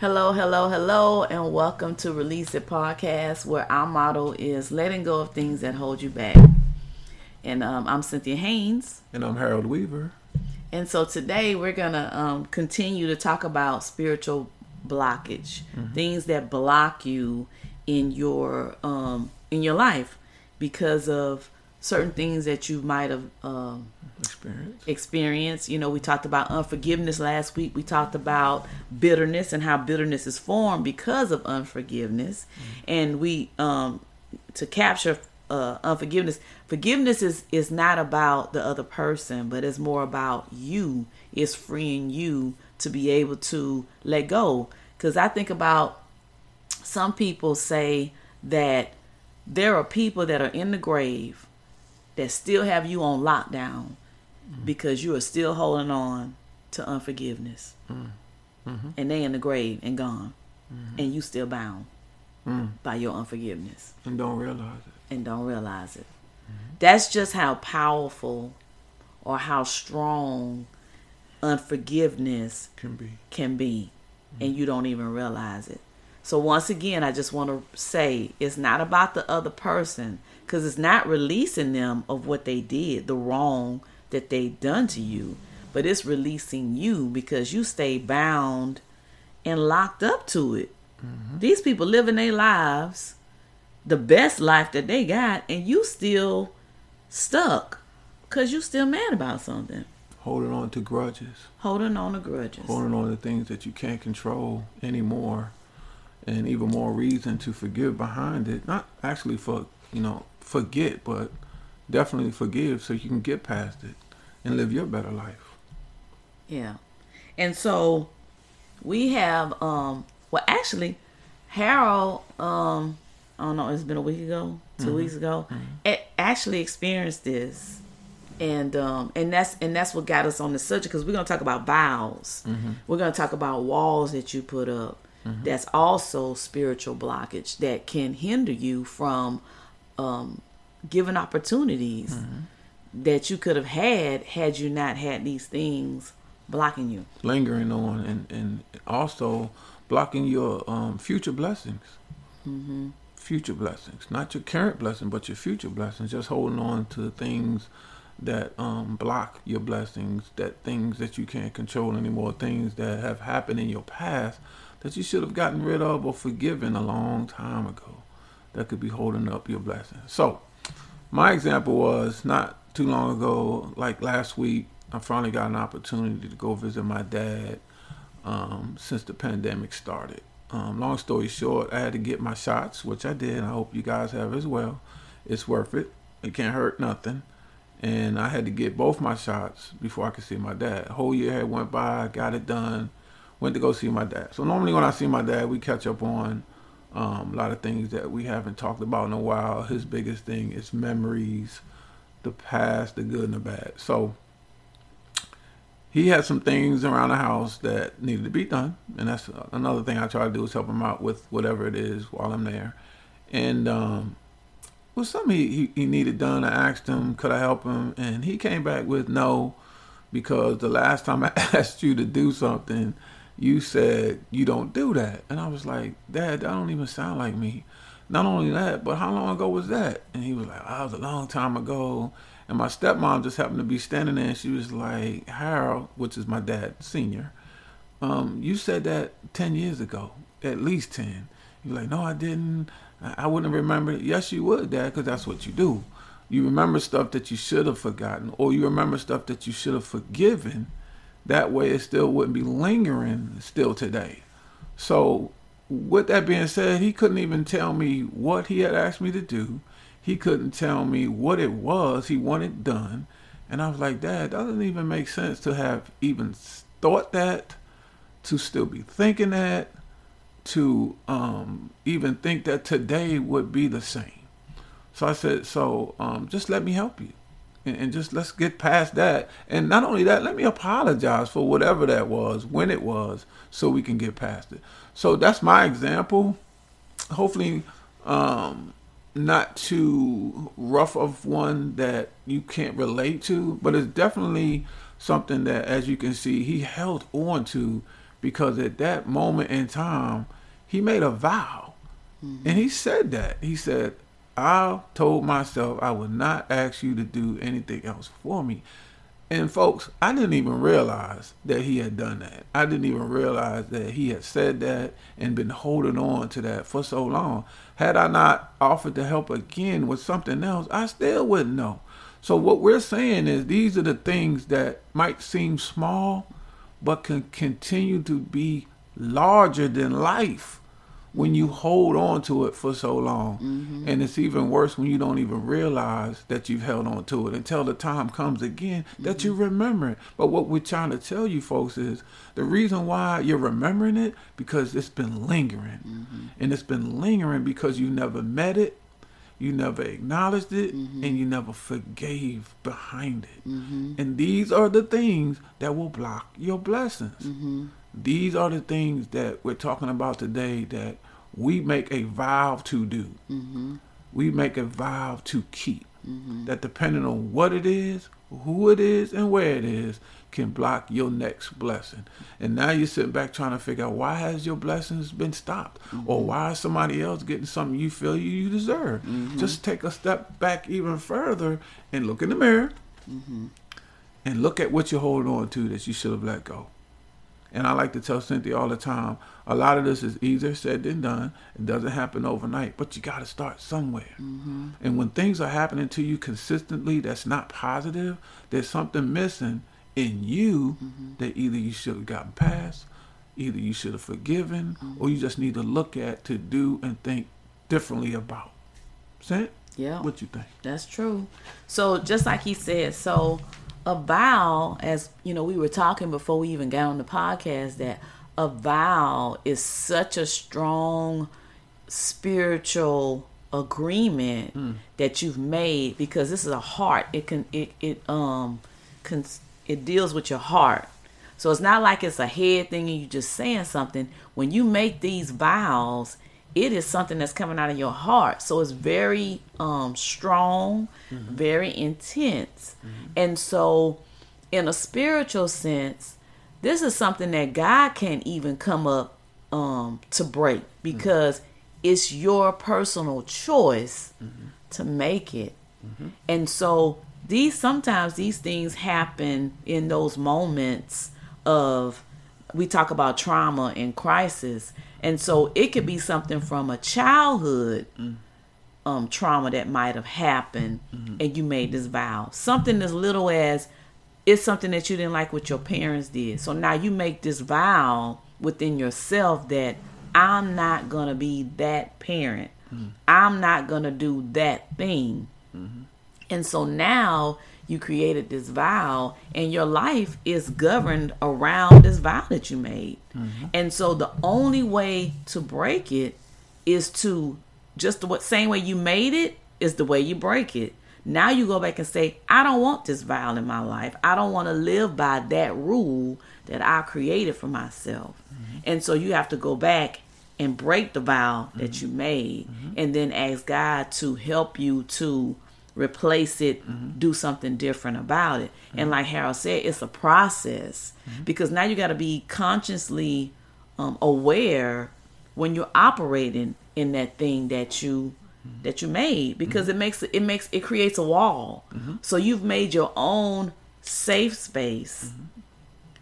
Hello, hello, hello, and welcome to Release It Podcast, where our motto is letting go of things that hold you back. And um, I'm Cynthia Haynes. And I'm Harold Weaver. And so today we're going to um, continue to talk about spiritual blockage, mm-hmm. things that block you in your um, in your life because of certain things that you might have um, experienced. Experienced. You know, we talked about unforgiveness last week. We talked about bitterness and how bitterness is formed because of unforgiveness, mm-hmm. and we um, to capture uh, unforgiveness. Forgiveness is is not about the other person, but it's more about you. It's freeing you to be able to let go. Because I think about some people say that there are people that are in the grave that still have you on lockdown mm-hmm. because you are still holding on to unforgiveness. Mm-hmm. And they in the grave and gone. Mm-hmm. And you still bound mm. by your unforgiveness. And don't realize it. And don't realize it. Mm-hmm. That's just how powerful or how strong unforgiveness can be. Can be. And you don't even realize it. So once again, I just want to say it's not about the other person because it's not releasing them of what they did, the wrong that they done to you, but it's releasing you because you stay bound and locked up to it. Mm-hmm. These people living their lives, the best life that they got, and you still stuck because you still mad about something. Holding on to grudges. Holding on to grudges. Holding on to things that you can't control anymore. And even more reason to forgive behind it. Not actually for, you know, forget, but definitely forgive so you can get past it and live your better life. Yeah. And so we have um well actually Harold um I don't know, it's been a week ago, 2 mm-hmm. weeks ago, mm-hmm. actually experienced this. And um and that's and that's what got us on the subject because we're gonna talk about vows. Mm-hmm. We're gonna talk about walls that you put up. Mm-hmm. That's also spiritual blockage that can hinder you from um, given opportunities mm-hmm. that you could have had had you not had these things blocking you. Lingering on and, and also blocking your um, future blessings. Mm-hmm. Future blessings. Not your current blessing, but your future blessings. Just holding on to things that um, block your blessings, that things that you can't control anymore, things that have happened in your past that you should have gotten rid of or forgiven a long time ago that could be holding up your blessing. So, my example was not too long ago, like last week, I finally got an opportunity to go visit my dad um, since the pandemic started. Um, long story short, I had to get my shots, which I did. I hope you guys have as well. It's worth it. It can't hurt nothing. And I had to get both my shots before I could see my dad. A whole year had went by, got it done, went to go see my dad. So normally when I see my dad, we catch up on um, a lot of things that we haven't talked about in a while. His biggest thing is memories, the past, the good and the bad. So he had some things around the house that needed to be done, and that's another thing I try to do is help him out with whatever it is while I'm there. And um, was something he, he, he needed done. I asked him, could I help him, and he came back with no, because the last time I asked you to do something you said you don't do that. And I was like, Dad, that don't even sound like me. Not only that, but how long ago was that? And he was like, oh, was a long time ago. And my stepmom just happened to be standing there and she was like, Harold, which is my dad, senior, um, you said that 10 years ago, at least 10. You're like, no, I didn't. I wouldn't remember. Yes, you would, Dad, because that's what you do. You remember stuff that you should have forgotten, or you remember stuff that you should have forgiven that way, it still wouldn't be lingering still today. So, with that being said, he couldn't even tell me what he had asked me to do. He couldn't tell me what it was he wanted done. And I was like, Dad, that doesn't even make sense to have even thought that, to still be thinking that, to um, even think that today would be the same. So I said, so um, just let me help you and, and just let's get past that. And not only that, let me apologize for whatever that was, when it was, so we can get past it. So that's my example. Hopefully, um, not too rough of one that you can't relate to, but it's definitely something that, as you can see, he held on to because at that moment in time, he made a vow. Mm-hmm. And he said that. He said, I told myself I would not ask you to do anything else for me. And folks, I didn't even realize that he had done that. I didn't even realize that he had said that and been holding on to that for so long. Had I not offered to help again with something else, I still wouldn't know. So what we're saying is these are the things that might seem small, but can continue to be larger than life when you hold on to it for so long. Mm-hmm. And it's even worse when you don't even realize that you've held on to it until the time comes again mm-hmm. that you remember it. But what we're trying to tell you folks is the reason why you're remembering it because it's been lingering. Mm-hmm. And it's been lingering because you never met it, you never acknowledged it, mm-hmm. and you never forgave behind it. Mm-hmm. And these are the things that will block your blessings. These are the things that we're talking about today that we make a vow to do. Mm-hmm. We make a vow to keep. Mm-hmm. That depending on what it is, who it is, and where it is, can block your next blessing. And now you're sitting back trying to figure out why has your blessings been stopped, mm-hmm. or why is somebody else getting something you feel you deserve. Mm-hmm. Just take a step back even further and look in the mirror, mm-hmm. and look at what you're holding on to that you should have let go. And I like to tell Cynthia all the time, a lot of this is easier said than done. It doesn't happen overnight, but you got to start somewhere. Mm-hmm. And when things are happening to you consistently that's not positive, there's something missing in you mm-hmm. that either you should have gotten past, either you should have forgiven, mm-hmm. or you just need to look at to do and think differently about. Cent? Yeah. What you think? That's true. So just like he said, so a vow, as you know, we were talking before we even got on the podcast, that a vow is such a strong spiritual agreement mm. that you've made because this is a heart. It can it it um can it deals with your heart. So it's not like it's a head thing and you just saying something. When you make these vows, it is something that's coming out of your heart. So it's very um, strong, mm-hmm. very intense. Mm-hmm. And so, in a spiritual sense, this is something that God can't even come up um, to break because mm-hmm. it's your personal choice mm-hmm. to make it. Mm-hmm. And so, these sometimes these things happen in those moments of we talk about trauma and crisis and so it could be something from a childhood mm. um, trauma that might have happened, mm-hmm. and you made this vow. Something as little as it's something that you didn't like what your parents did. So now you make this vow within yourself that I'm not going to be that parent. Mm-hmm. I'm not going to do that thing. Mm-hmm. And so now you created this vow and your life is governed around this vow that you made. Mm-hmm. And so the only way to break it is to just the same way you made it is the way you break it. Now you go back and say, I don't want this vow in my life. I don't want to live by that rule that I created for myself. Mm-hmm. And so you have to go back and break the vow that mm-hmm. you made mm-hmm. and then ask God to help you to replace it, mm-hmm. do something different about it. Mm-hmm. And like Harold said, it's a process mm-hmm. because now you got to be consciously um, aware when you're operating in that thing that you mm-hmm. that you made because mm-hmm. it makes it makes it creates a wall. Mm-hmm. So you've made your own safe space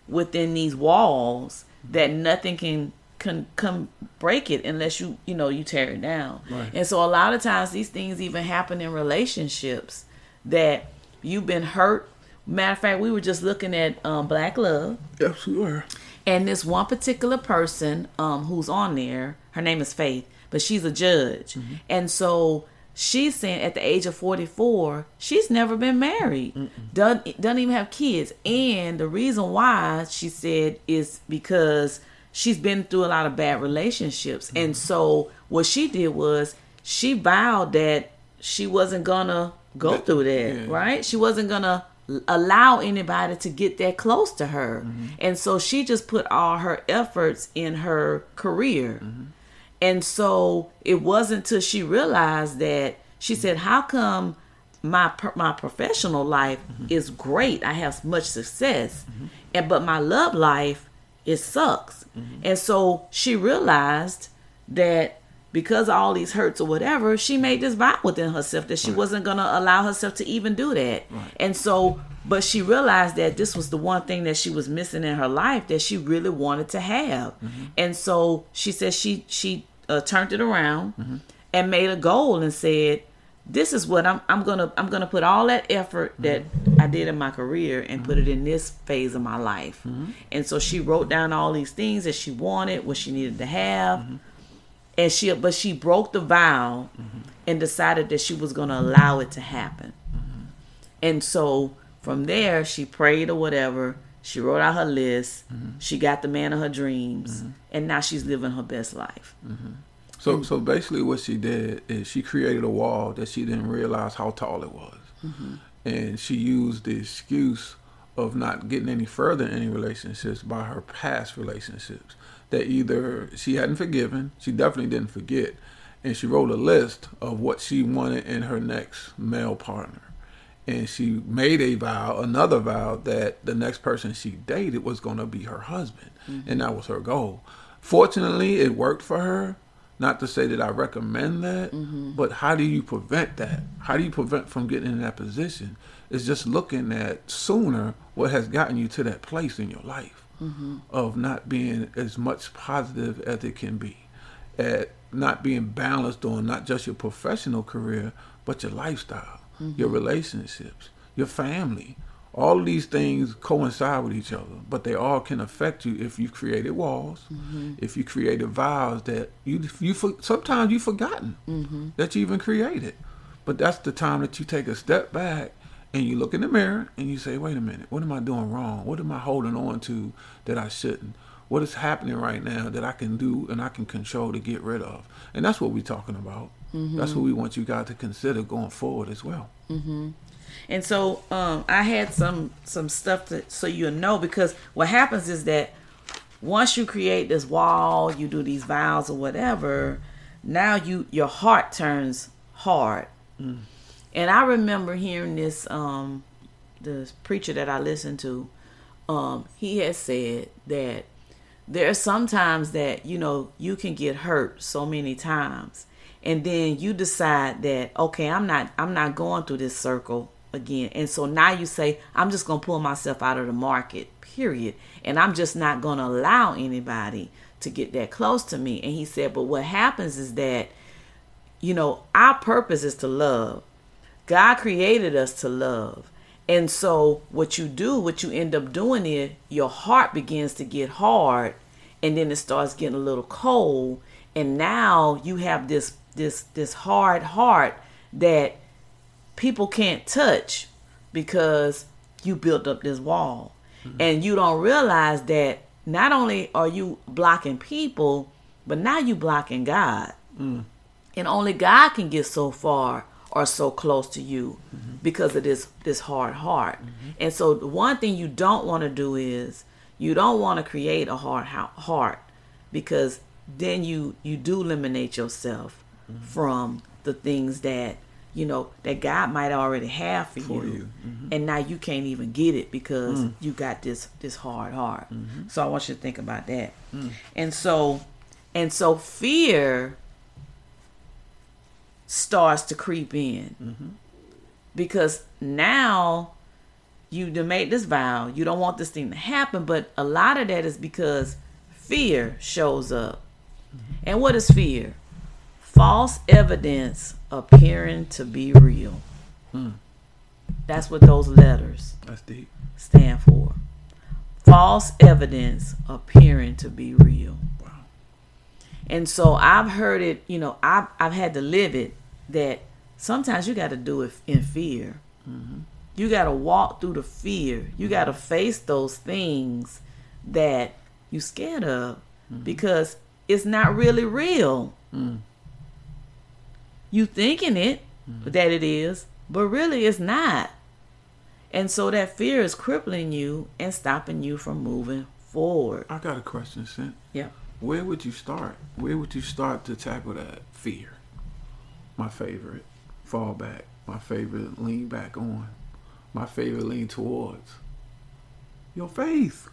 within these walls that nothing can can come break it unless you you know you tear it down. Right. and so a lot of times these things even happen in relationships that you've been hurt. Matter of fact we were just looking at um, black love. Yes we were. And this one particular person um, who's on there her name is faith but she's a judge. Mm-hmm. and so she's saying at the age of 44 she's never been married. Doesn't, doesn't even have kids. And the reason why she said is because she's been through a lot of bad relationships. Mm-hmm. And so what she did was she vowed that she wasn't gonna go that, through that, yeah. right? She wasn't gonna allow anybody to get that close to her. Mm-hmm. And so she just put all her efforts in her career. Mm-hmm. And so it wasn't until she realized that she said, "How come my my professional life mm-hmm. is great? I have much success, mm-hmm. and but my love life it sucks. Mm-hmm. And so she realized that because of all these hurts or whatever, she made this vow within herself that she wasn't gonna allow herself to even do that. Right. And so, but she realized that this was the one thing that she was missing in her life that she really wanted to have. Mm-hmm. And so she said she she uh, turned it around mm-hmm. and made a goal and said, "This is what I'm I'm gonna I'm gonna put all that effort that I did in my career and put it in this phase of my life." Mm-hmm. And so she wrote down all these things that she wanted, what she needed to have. Mm-hmm. And she but she broke the vow mm-hmm. and decided that she was going to allow it to happen. And so from there she prayed or whatever. She wrote out her list. She got the man of her dreams. And now she's living her best life. So, so basically, what she did is she created a wall that she didn't realize how tall it was, and she used the excuse of not getting any further in any relationships by her past relationships that either she hadn't forgiven, she definitely didn't forget, and she wrote a list of what she wanted in her next male partner. And she made a vow, another vow, that the next person she dated was going to be her husband. Mm-hmm. And that was her goal. Fortunately, it worked for her. Not to say that I recommend that, mm-hmm. but how do you prevent that? How do you prevent from getting in that position? It's just looking at sooner what has gotten you to that place in your life mm-hmm. of not being as much positive as it can be, at not being balanced on not just your professional career, but your lifestyle, your mm-hmm. relationships, your family. All of these things coincide with each other, but they all can affect you if you created walls, mm-hmm. if you created vows that you you for- sometimes you've forgotten mm-hmm. that you even created. But that's the time that you take a step back and you look in the mirror and you say, "Wait a minute, what am I doing wrong? What am I holding on to that I shouldn't? What is happening right now that I can do and I can control to get rid of?" And that's what we're talking about. Mm-hmm. That's what we want you guys to consider going forward as well. And so um, I had some some stuff to so you'll know because what happens is that once you create this wall, you do these vows or whatever, now you your heart turns hard. And I remember hearing this um the preacher that I listened to, um, he had said that there are some times that, you know, you can get hurt so many times and then you decide that okay i'm not i'm not going through this circle again. And so now you say i'm just going to pull myself out of the market period. And i'm just not going to allow anybody to get that close to me. And he said but what happens is that you know our purpose is to love. God created us to love. And so what you do what you end up doing is your heart begins to get hard and then it starts getting a little cold. And now you have this this this hard heart that people can't touch because you built up this wall. Mm-hmm. And you don't realize that not only are you blocking people but now you blocking god. Mm. And only god can get so far or so close to you mm-hmm. because of this this hard heart. Mm-hmm. And so the one thing you don't want to do is you don't want to create a hard heart because then you you do eliminate yourself from the things that you know that God might already have for, For you, you. Mm-hmm. and now you can't even get it because mm. you got this this hard heart. Mm-hmm. So I want you to think about that. Mm. And so and so fear starts to creep in. Mm-hmm. Because now you done made this vow. You don't want this thing to happen but a lot of that is because fear shows up. And what is fear false evidence appearing to be real. Hmm. That's what those letters stand for. False evidence appearing to be real. Wow. and so I've heard it, you know, I've, I've had to live it that sometimes you got to do it in fear. Mm-hmm. You got to walk through the fear. You mm-hmm. got to face those things that you scared of mm-hmm. because it's not really real. Mm. You thinking it mm-hmm. that it is, but really it's not. And so that fear is crippling you and stopping you from moving forward. I got a question, Sint. Yeah. Where would you start? Where would you start to tackle that fear? My favorite, fall back. My favorite, lean back on. My favorite, lean towards. Your faith.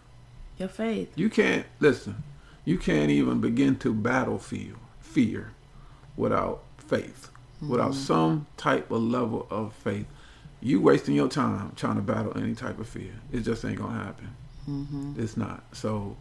Your faith. You can't listen. You can't even begin to battle fear, fear, without faith, mm-hmm. without some type of level of faith. You wasting your time trying to battle any type of fear. It just ain't gonna happen. Mm-hmm. It's not. So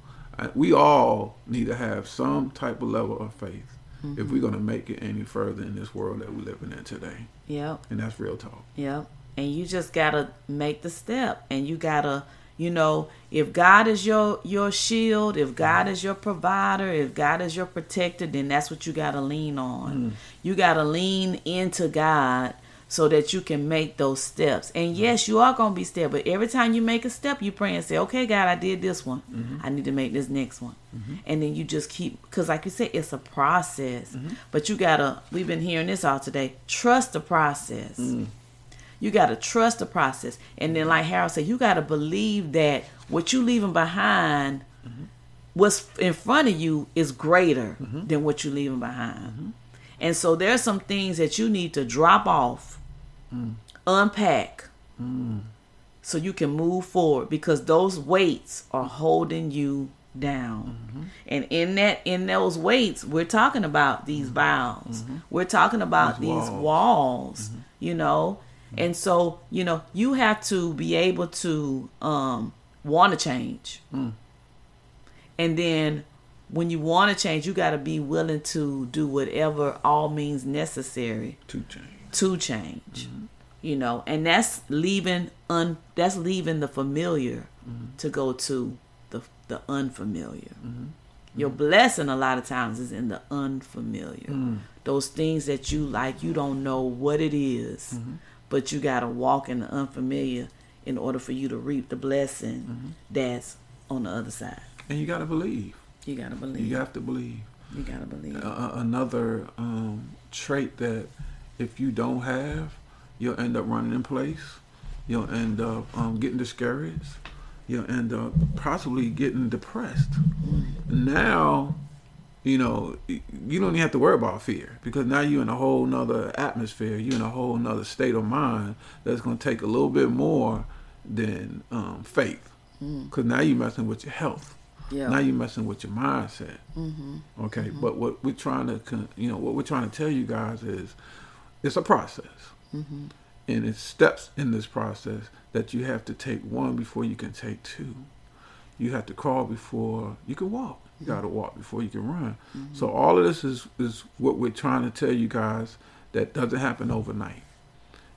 we all need to have some type of level of faith mm-hmm. if we're to make it any further in this world that we're living in today. Yep. And that's real talk. Yep. And you just got to make the step and you got to you know, if God is your your shield, if God is your provider, if God is your protector, then that's what you got to lean on. Mm. You got to lean into God so that you can make those steps. And yes, you are going to be step, but every time you make a step, you pray and say, "Okay, God, I did this one. Mm-hmm. I need to make this next one." Mm-hmm. And then you just keep cuz like you said, it's a process. Mm-hmm. But you got to we've been hearing this all today. Trust the process. Mm. You got to trust the process. And then like Harold said, you got to believe that what you leaving behind mm-hmm. what's in front of you is greater mm-hmm. than what you leaving behind. Mm-hmm. And so there's some things that you need to drop off, mm. unpack, mm. so you can move forward because those weights are holding you down. Mm-hmm. And in that in those weights, we're talking about these bounds. Mm-hmm. We're talking about these, these walls, walls mm-hmm. you know. And so, you know, you have to be able to um want to change. Mm. And then when you want to change, you got to be willing to do whatever all means necessary to change. To change, mm-hmm. you know, and that's leaving un that's leaving the familiar mm-hmm. to go to the the unfamiliar. Mm-hmm. Your blessing a lot of times is in the unfamiliar. Mm. Those things that you like, you don't know what it is, mm-hmm. But you got to walk in the unfamiliar in order for you to reap the blessing mm-hmm. that's on the other side. And you got to believe. You gotta believe. You have to believe. You gotta believe. Uh, another um, trait that if you don't have, you'll end up running in place. You'll end up um, getting discouraged. You'll end up possibly getting depressed. Mm. Now, you know, you don't even have to worry about fear because now you're in a whole nother atmosphere. You're in a whole nother state of mind that's going to take a little bit more than um, faith because mm. now you're messing with your health. Yeah. Now you're messing with your mindset. Mm-hmm. Okay, mm-hmm. but what we're trying to, you know, what we're trying to tell you guys is, it's a process, mm-hmm. and it's steps in this process that you have to take one before you can take two. You have to crawl before you can walk. You got to walk before you can run. Mm-hmm. So all of this is is what we're trying to tell you guys that doesn't happen overnight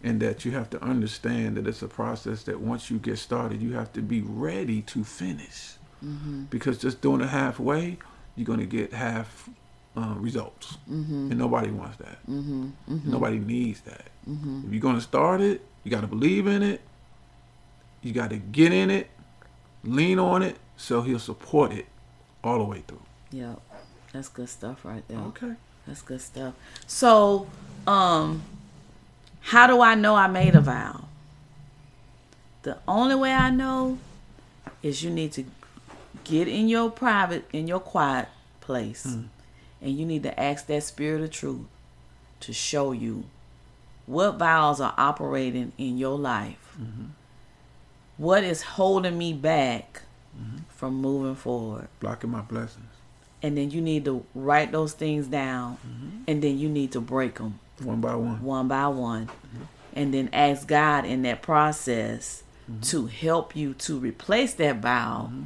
and that you have to understand that it's a process that once you get started you have to be ready to finish mm-hmm. because just doing it halfway, you're going to get half uh, results, mm-hmm. and nobody wants that. Mm-hmm. mm-hmm. Nobody needs that. Mm-hmm. If you're going to start it, you got to believe in it. You got to get in it, lean on it, so he'll support it all the way through. Yeah, that's good stuff right there. Okay, that's good stuff. So, um, how do I know I made a vow? The only way I know is you need to get in your private, in your quiet place, mm. and you need to ask that spirit of truth to show you what vows are operating in your life. Mm-hmm. What is holding me back mm-hmm. from moving forward? Blocking my blessings. And then you need to write those things down, mm-hmm. and then you need to break them one by one. One by one. Mm-hmm. And then ask God in that process mm-hmm. to help you to replace that vow mm-hmm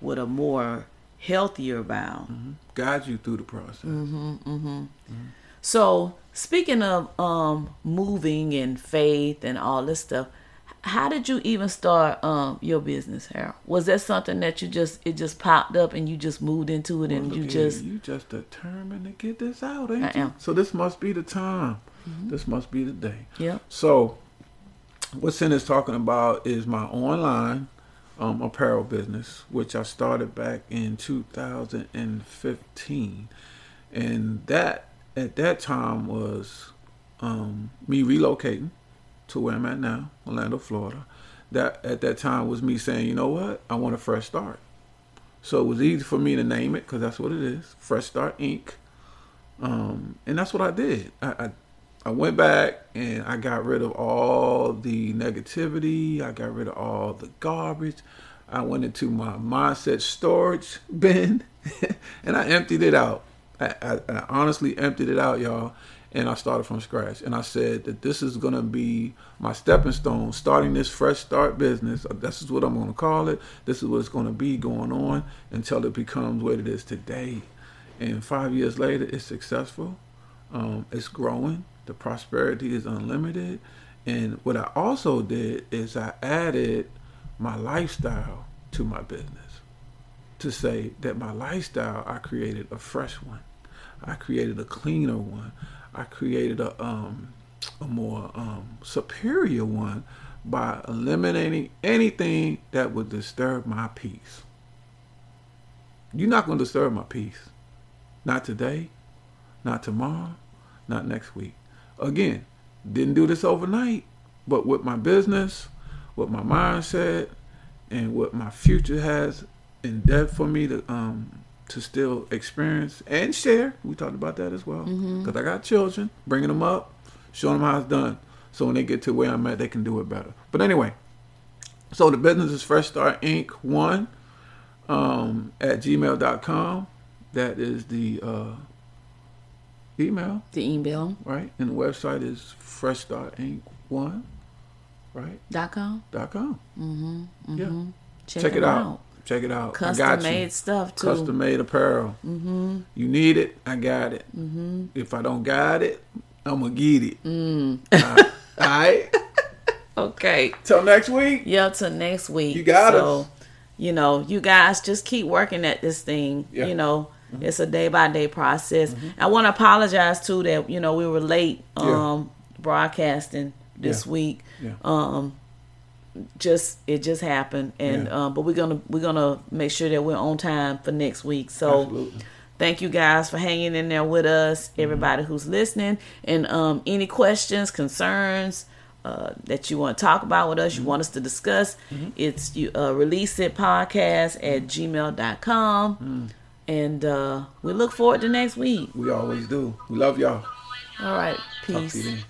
with a more healthier vow. Mm-hmm. Guide you through the process. Mm-hmm, mm-hmm. mm-hmm. So speaking of um, moving and faith and all this stuff, how did you even start um, your business, Harold? Was that something that you just it just popped up and you just moved into it well, and you just you just determined to get this out, ain't I you? Am. So this must be the time. Mm-hmm. This must be the day. Yeah. So what Sin is talking about is my online um, apparel business, which I started back in 2015, and that at that time was um, me relocating to where I'm at now, Orlando, Florida. That at that time was me saying, you know what, I want a fresh start. So it was easy for me to name it because that's what it is, Fresh Start Inc. Um, and that's what I did. I, I I went back and I got rid of all the negativity. I got rid of all the garbage. I went into my mindset storage bin and I emptied it out. I, I, I, honestly emptied it out, y'all, and I started from scratch. And I said that this is gonna be my stepping stone, starting this fresh start business. This is what I'm gonna call it. This is what it's gonna be going on until it becomes what it is today. And five years later, it's successful. Um, it's growing. The prosperity is unlimited. And what I also did is I added my lifestyle to my business to say that my lifestyle, I created a fresh one. I created a cleaner one. I created a um, a more um, superior one by eliminating anything that would disturb my peace. You're not going to disturb my peace. Not today, not tomorrow, not next week. Again, didn't do this overnight, but with my business, with my mindset, and what my future has in depth for me to um to still experience and share. We talked about that as well because mm-hmm. I got children, bringing them up, showing them how it's done, so when they get to where I'm at, they can do it better. But anyway, so the business is Fresh Start Inc. One um, at gmail.com. That is the uh, email. The email. Right. And the website is Fresh Start Inc. One. Right. Dot com. Dot com. Mm-hmm. mm-hmm. Yeah. Check, Check it out. out. Check it out. Custom made stuff too. Custom made apparel. Mm-hmm. You need it, I got it. Mm-hmm. If I don't got it, I'm gonna get it. Mm. Uh, all right. okay. Till next week. Yeah, till next week. You got it. so, us. You know, you guys just keep working at this thing. Yeah. You know, mm-hmm. it's a day by day process. Mm-hmm. I want to apologize too that you know we were late um yeah. broadcasting this yeah. week. Yeah. Um just it just happened. And Yeah. um, but we're gonna we're gonna make sure that we're on time for next week. So Absolutely. thank you guys for hanging in there with us everybody who's listening. And um, any questions concerns uh, that you want to talk about with us you want us to discuss it's you uh, release it podcast at gmail.com and uh, we look forward to next week. We always do. We love y'all. all right. Talk to you peace. then.